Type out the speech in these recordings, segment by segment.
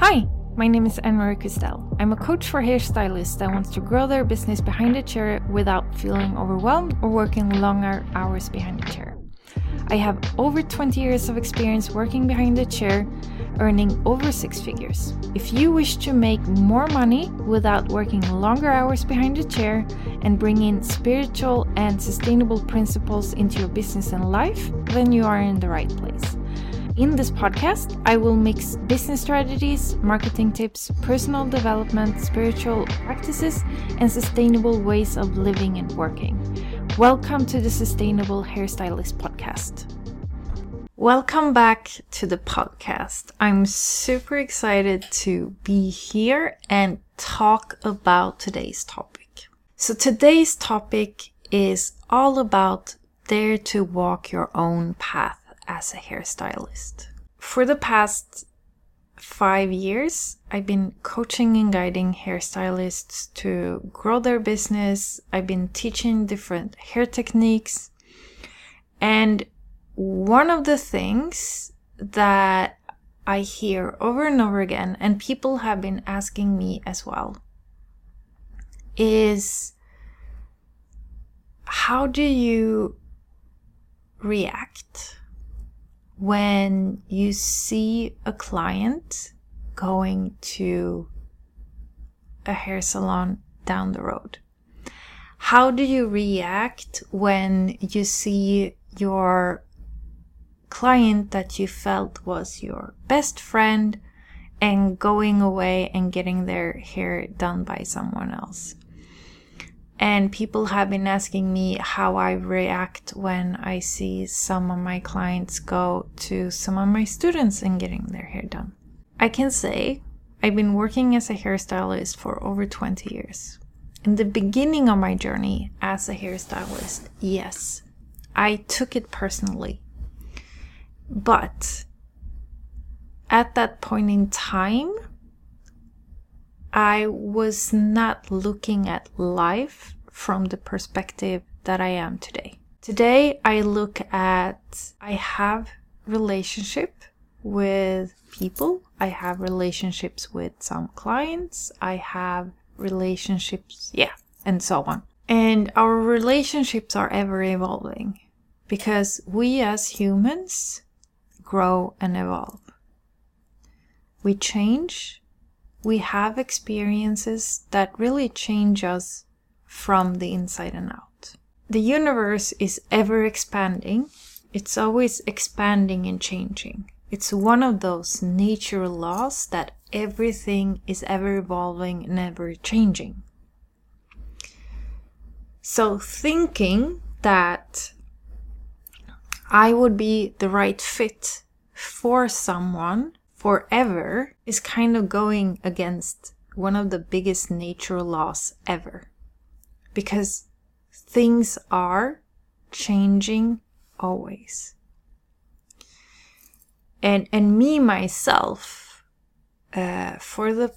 Hi, my name is Ann-Marie Custel. I'm a coach for hairstylists that wants to grow their business behind the chair without feeling overwhelmed or working longer hours behind the chair. I have over 20 years of experience working behind the chair, earning over six figures. If you wish to make more money without working longer hours behind the chair and bring in spiritual and sustainable principles into your business and life, then you are in the right place. In this podcast, I will mix business strategies, marketing tips, personal development, spiritual practices, and sustainable ways of living and working. Welcome to the Sustainable Hairstylist Podcast. Welcome back to the podcast. I'm super excited to be here and talk about today's topic. So, today's topic is all about dare to walk your own path as a hairstylist. For the past five years, I've been coaching and guiding hairstylists to grow their business. I've been teaching different hair techniques. And one of the things that I hear over and over again, and people have been asking me as well, is how do you react when you see a client going to a hair salon down the road? How do you react when you see your client that you felt was your best friend and going away and getting their hair done by someone else? And people have been asking me how I react when I see some of my clients go to some of my students and getting their hair done. I can say I've been working as a hairstylist for over 20 years. In the beginning of my journey as a hairstylist, yes, I took it personally. But at that point in time, I was not looking at life from the perspective that I am today. Today, I look at, I have relationship with people. I have relationships with some clients. I have relationships, yeah, and so on. And our relationships are ever evolving because we as humans grow and evolve. We change we have experiences that really change us from the inside and out. The universe is ever expanding, it's always expanding and changing. It's one of those natural laws that everything is ever evolving and ever changing. So, thinking that I would be the right fit for someone forever is kind of going against one of the biggest natural laws ever. Because things are changing always. And and me myself, uh, for the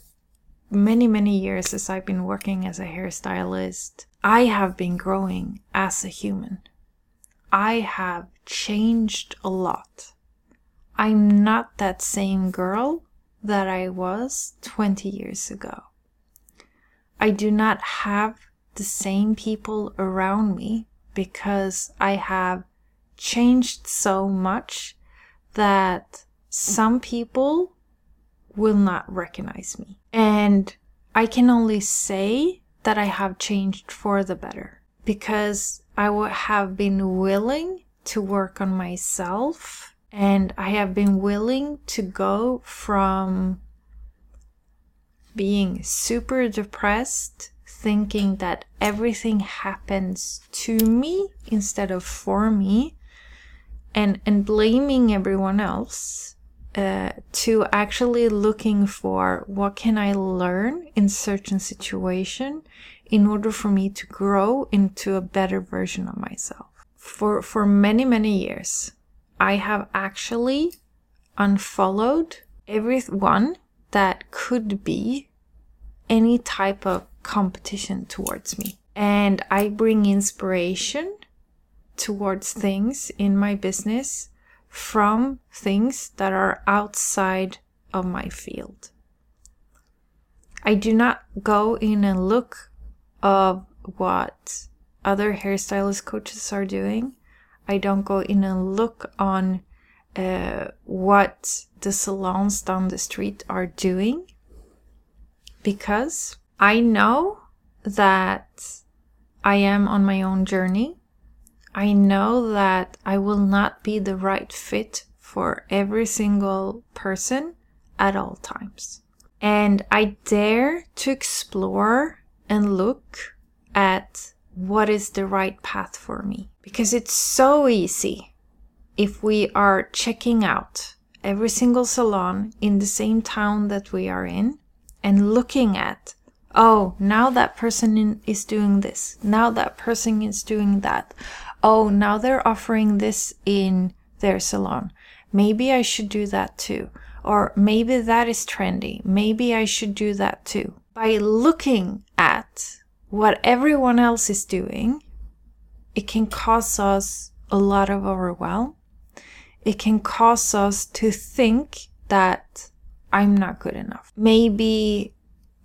many many years as I've been working as a hairstylist, I have been growing as a human. I have changed a lot. I'm not that same girl that I was 20 years ago. I do not have the same people around me because I have changed so much that some people will not recognize me. And I can only say that I have changed for the better because I would have been willing to work on myself and I have been willing to go from being super depressed, thinking that everything happens to me instead of for me, and, and blaming everyone else, uh, to actually looking for what can I learn in certain situation in order for me to grow into a better version of myself. For, for many, many years, I have actually unfollowed everyone that could be any type of competition towards me. And I bring inspiration towards things in my business from things that are outside of my field. I do not go in and look of what other hairstylist coaches are doing. I don't go in and look on uh, what the salons down the street are doing because I know that I am on my own journey. I know that I will not be the right fit for every single person at all times. And I dare to explore and look at what is the right path for me. Because it's so easy if we are checking out every single salon in the same town that we are in and looking at, oh, now that person in, is doing this, now that person is doing that, oh, now they're offering this in their salon. Maybe I should do that too. Or maybe that is trendy. Maybe I should do that too. By looking at what everyone else is doing, it can cause us a lot of overwhelm. It can cause us to think that I'm not good enough. Maybe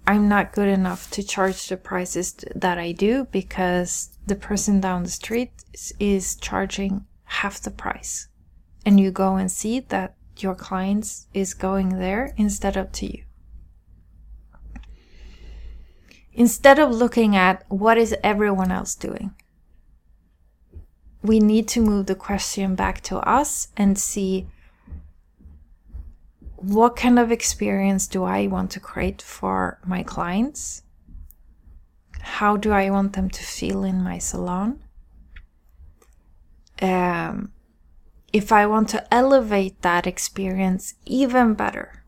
I'm not good enough to charge the prices that I do because the person down the street is, charging half the price. And you go and see that your clients is going there instead of to you. instead of looking at what is everyone else doing we need to move the question back to us and see what kind of experience do I want to create for my clients? How do I want them to feel in my salon? Um, if I want to elevate that experience even better,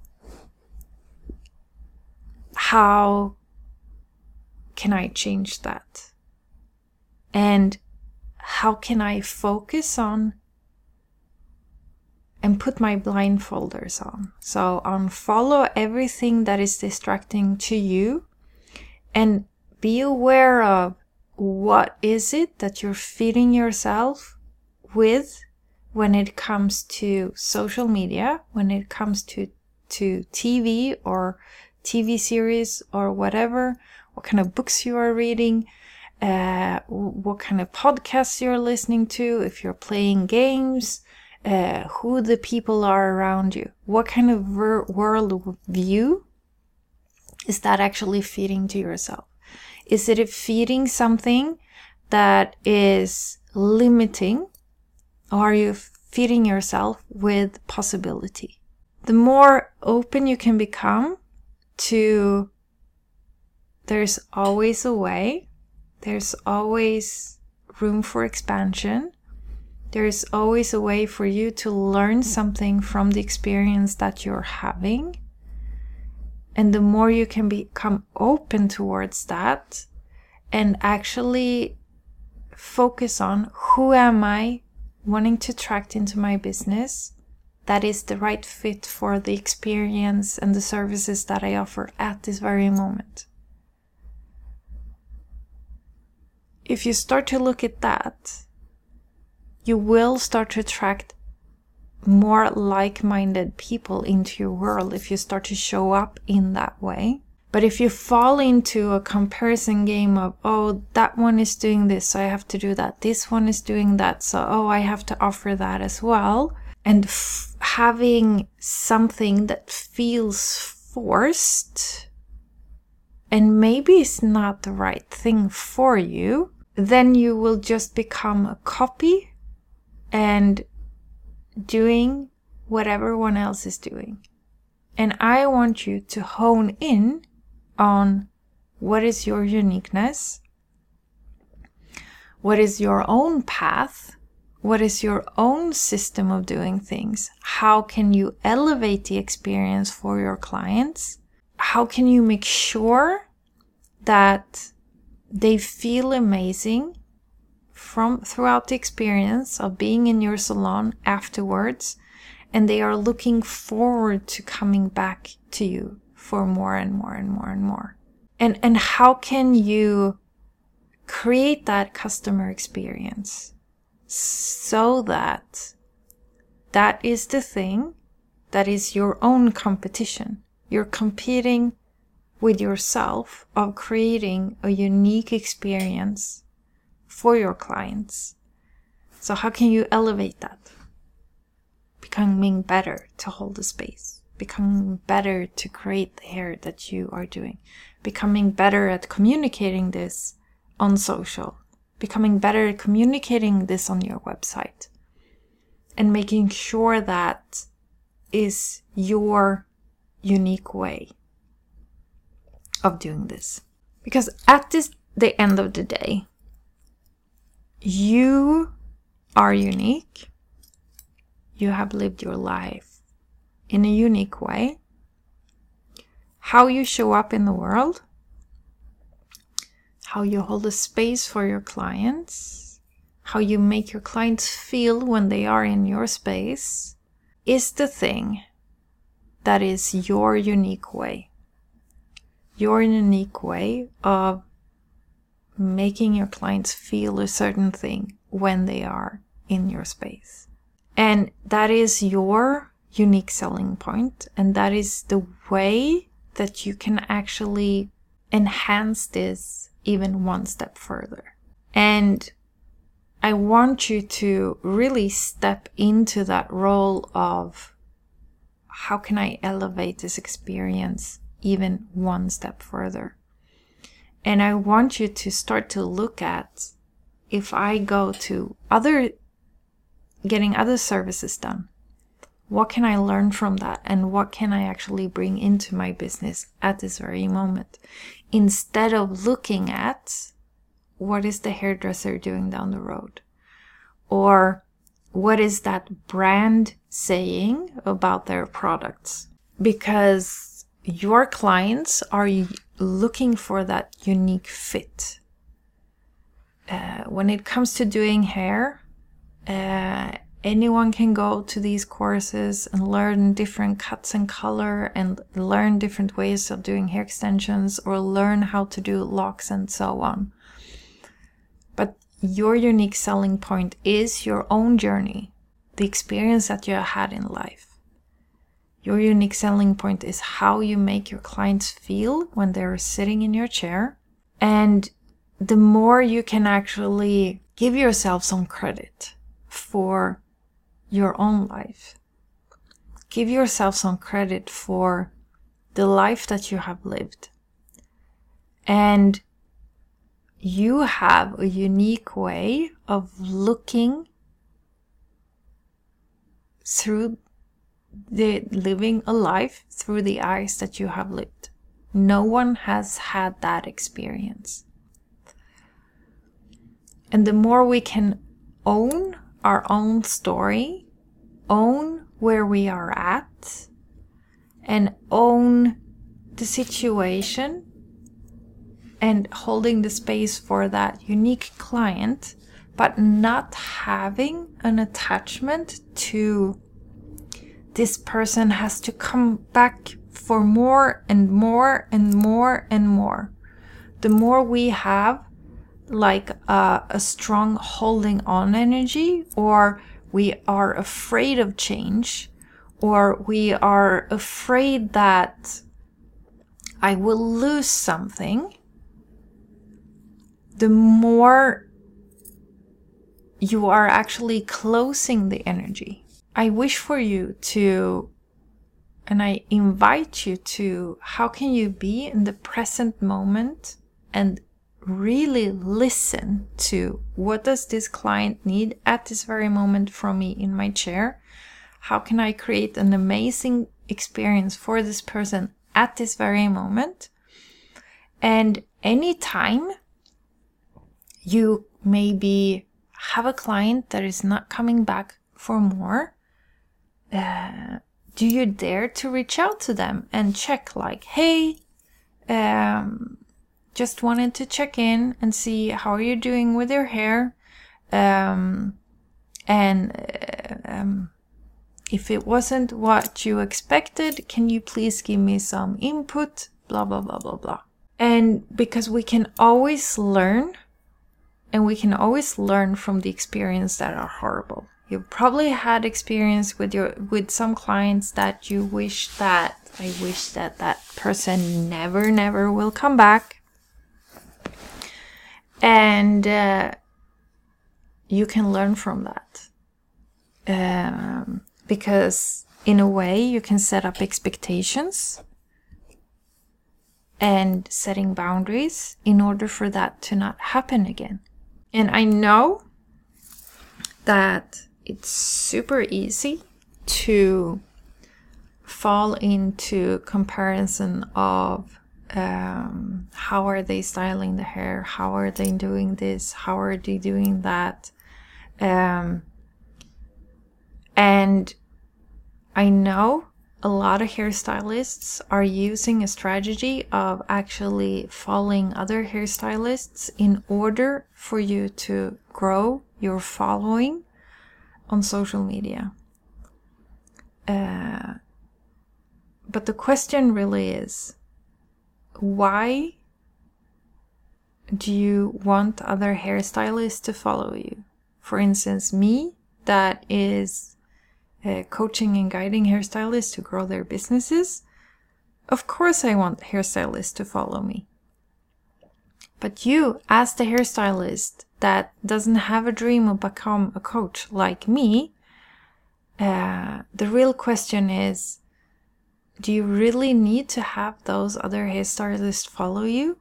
how can I change that? And how can I focus on and put my blindfolders on? So, unfollow everything that is distracting to you and be aware of what is it that you're feeding yourself with when it comes to social media, when it comes to to TV or TV series or whatever, what kind of books you are reading, uh, what kind of podcasts you're listening to, if you're playing games, uh, who the people are around you, what kind of ver- world view is that actually feeding to yourself? Is it feeding something that is limiting, or are you feeding yourself with possibility? The more open you can become to there's always a way, there's always room for expansion. There's always a way for you to learn something from the experience that you're having. And the more you can become open towards that and actually focus on who am I wanting to attract into my business that is the right fit for the experience and the services that I offer at this very moment. If you start to look at that, you will start to attract more like minded people into your world if you start to show up in that way. But if you fall into a comparison game of, oh, that one is doing this, so I have to do that. This one is doing that, so oh, I have to offer that as well. And f- having something that feels forced and maybe it's not the right thing for you, then you will just become a copy and doing what everyone else is doing. And I want you to hone in on what is your uniqueness, what is your own path, what is your own system of doing things, how can you elevate the experience for your clients, how can you make sure that they feel amazing from throughout the experience of being in your salon afterwards and they are looking forward to coming back to you for more and more and more and more. And and how can you create that customer experience so that that is the thing that is your own competition? You're competing with yourself of creating a unique experience for your clients. So, how can you elevate that? Becoming better to hold the space, becoming better to create the hair that you are doing, becoming better at communicating this on social, becoming better at communicating this on your website, and making sure that is your unique way of doing this. Because at this the end of the day, you are unique. You have lived your life in a unique way. How you show up in the world, how you hold a space for your clients, how you make your clients feel when they are in your space is the thing that is your unique way. Your unique way of making your clients feel a certain thing when they are in your space. And that is your unique selling point, and that is the way that you can actually enhance this even one step further. And I want you to really step into that role of how can I elevate this experience even one step further? And I want you to start to look at if I go to other, getting other services done, what can I learn from that? And what can I actually bring into my business at this very moment? Instead of looking at what is the hairdresser doing down the road? Or what is that brand saying about their products? Because your clients are looking for that unique fit. Uh, when it comes to doing hair, uh, anyone can go to these courses and learn different cuts and color and learn different ways of doing hair extensions or learn how to do locks and so on. But your unique selling point is your own journey, the experience that you had in life. Your unique selling point is how you make your clients feel when they're sitting in your chair. And the more you can actually give yourself some credit for your own life, give yourself some credit for the life that you have lived. And you have a unique way of looking through the living a life through the eyes that you have lived. No one has had that experience. And the more we can own our own story, own where we are at, and own the situation and holding the space for that unique client, but not having an attachment to this person has to come back for more and more and more and more. The more we have like a, a strong holding on energy, or we are afraid of change, or we are afraid that I will lose something, the more you are actually closing the energy. I wish for you to, and I invite you to, how can you be in the present moment and really listen to what does this client need at this very moment from me in my chair? How can I create an amazing experience for this person at this very moment? And anytime you maybe have a client that is not coming back for more, uh, do you dare to reach out to them and check like hey um, just wanted to check in and see how are you doing with your hair? Um, and uh, um, if it wasn't what you expected can you please give me some input? Blah blah blah blah blah. And because we can always learn and we can always learn from the experience that are horrible You've probably had experience with your with some clients that you wish that I wish that that person never, never will come back. And uh, you can learn from that. Um, because in a way, you can set up expectations and setting boundaries in order for that to not happen again. And I know that it's super easy to fall into comparison of um, how are they styling the hair? How are they doing this? How are they doing that? Um, and i know a lot of hairstylists are using a strategy of actually following other hairstylists in order for you to grow your following on social media. Uh, but the question really is why do you want other hairstylists to follow you? For instance, me, that is uh, coaching and guiding hairstylists to grow their businesses. Of course, I want hairstylists to follow me. But you, as the hairstylist that doesn't have a dream of become a coach like me, uh, the real question is do you really need to have those other hairstylists follow you?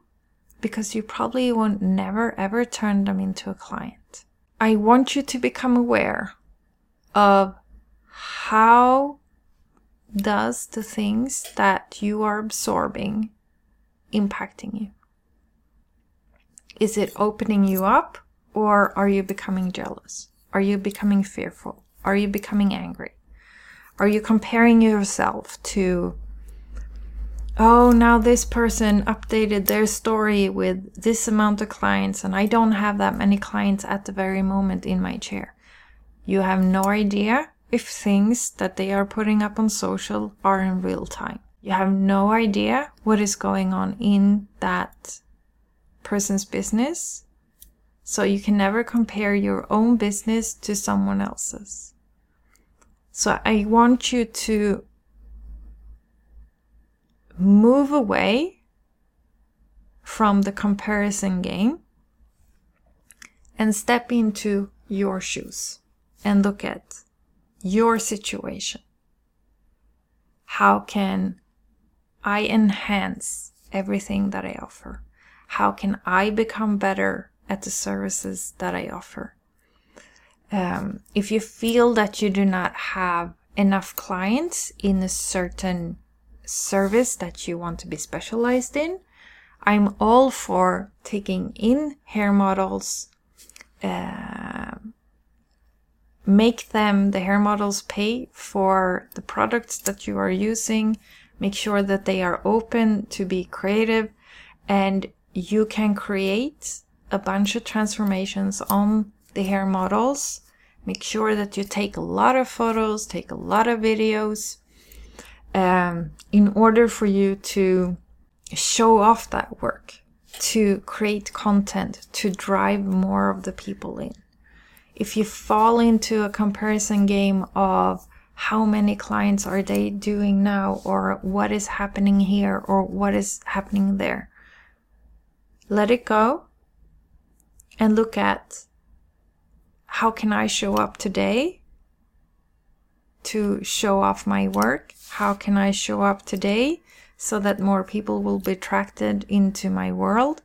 Because you probably won't never ever turn them into a client. I want you to become aware of how does the things that you are absorbing impacting you? Is it opening you up or are you becoming jealous? Are you becoming fearful? Are you becoming angry? Are you comparing yourself to, oh, now this person updated their story with this amount of clients and I don't have that many clients at the very moment in my chair? You have no idea if things that they are putting up on social are in real time. You have no idea what is going on in that person's business. So you can never compare your own business to someone else's. So I want you to move away from the comparison game and step into your shoes and look at your situation. How can I enhance everything that I offer? How can I become better at the services that I offer? Um, if you feel that you do not have enough clients in a certain service that you want to be specialized in, I'm all for taking in hair models, uh, make them, the hair models, pay for the products that you are using. Make sure that they are open to be creative and you can create a bunch of transformations on the hair models. Make sure that you take a lot of photos, take a lot of videos um, in order for you to show off that work, to create content, to drive more of the people in if you fall into a comparison game of how many clients are they doing now or what is happening here or what is happening there let it go and look at how can i show up today to show off my work? How can i show up today so that more people will be attracted into my world?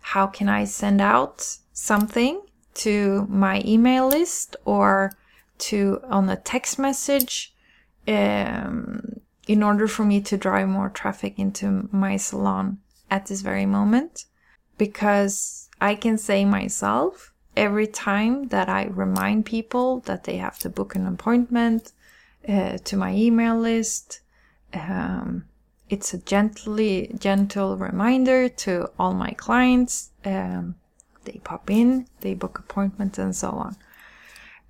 How can i send out something to my email list or to on a text message um, in order for me to drive more traffic into my salon at this very moment? Because I can say myself every time that I remind people that they have to book an appointment uh, to my email list. Um, it's a gently gentle reminder to all my clients um, they pop in, they book appointments, and so on.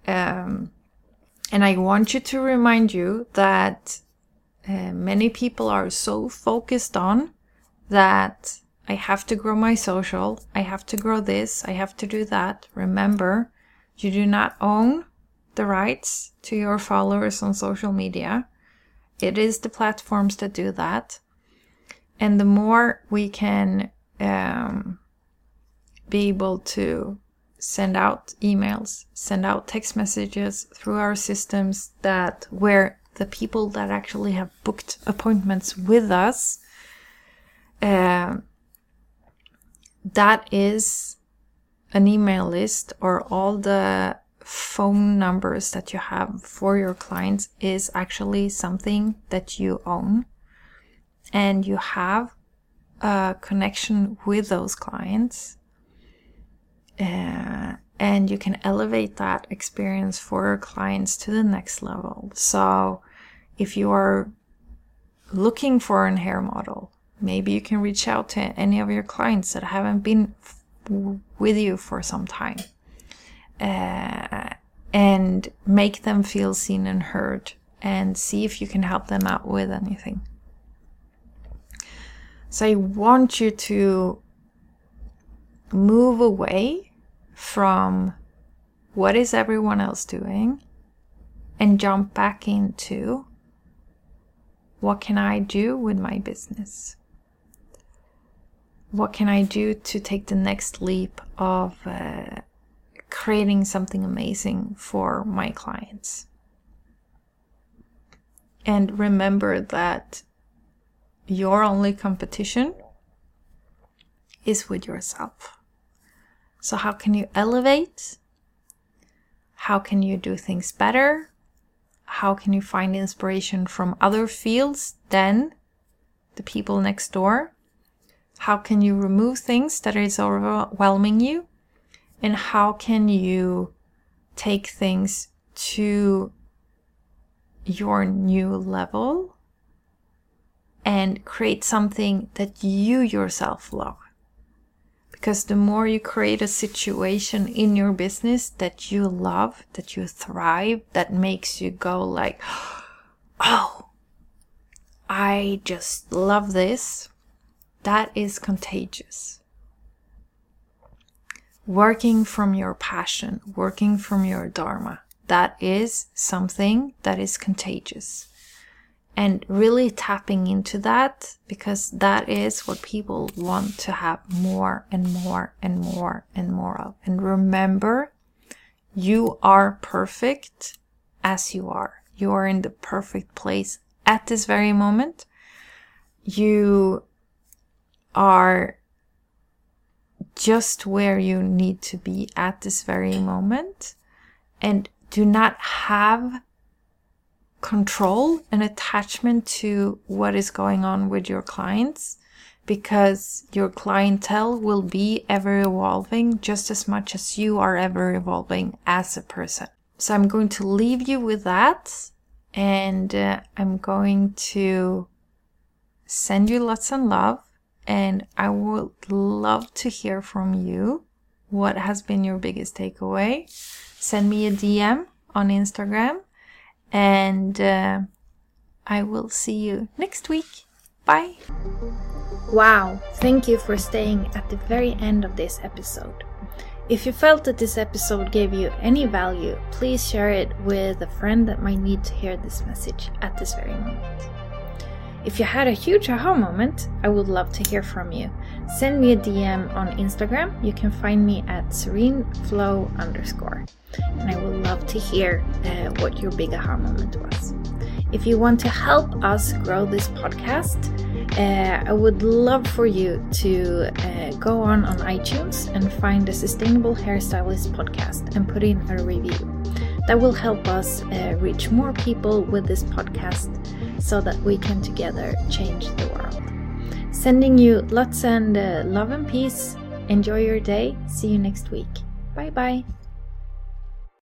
Um, and I want you to remind you that uh, many people are so focused on that I have to grow my social, I have to grow this, I have to do that. Remember, you do not own the rights to your followers on social media. it is the platforms that do that. And the more we can um, be able to send out emails, send out text messages through our systems that where the people that actually have booked appointments with us, uh, that is an email list or all the phone numbers that you have for your clients is actually something that you own. And you have a connection with those clients uh, and you can elevate that experience for your clients to the next level. So if you are looking for an hair model maybe you can reach out to any of your clients that haven't been with you for some time uh, and make them feel seen and heard and see if you can help them out with anything. So I want you to move away from what is everyone else doing and jump back into what can I do with my business? What can I do to take the next leap of uh, creating something amazing for my clients. And remember that your only competition is with yourself. So, how can you elevate? How can you do things better? How can you find inspiration from other fields than the people next door? How can you remove things that is overwhelming you? and how can you take things to your new level and create something that you yourself love. Because the more you create a situation in your business that you love, that you thrive, that makes you go like, oh, I just love this, that is contagious working from your passion, working from your dharma. That is something that is contagious. And really tapping into that because that is what people want to have more and more and more and more of. And remember, you are perfect as you are. You are in the perfect place at this very moment. You are just where you need to be at this very moment and do not have control and attachment to what is going on with your clients because your clientele will be ever evolving just as much as you are ever evolving as a person. So I'm going to leave you with that and uh, I'm going to send you lots of love and I would love to hear from you. What has been your biggest takeaway? Send me a DM on Instagram, and uh, I will see you next week. Bye. Wow, thank you for staying at the very end of this episode. If you felt that this episode gave you any value, please share it with a friend that might need to hear this message at this very moment. If you had a huge aha moment, I would love to hear from you. Send me a DM on Instagram. You can find me at sereneflow underscore. And I would love to hear uh, what your big aha moment was. If you want to help us grow this podcast, uh, I would love for you to uh, go on on iTunes and find the Sustainable Hairstylist podcast and put in a review. That will help us uh, reach more people with this podcast so that we can together change the world. Sending you lots and uh, love and peace. Enjoy your day. See you next week. Bye bye.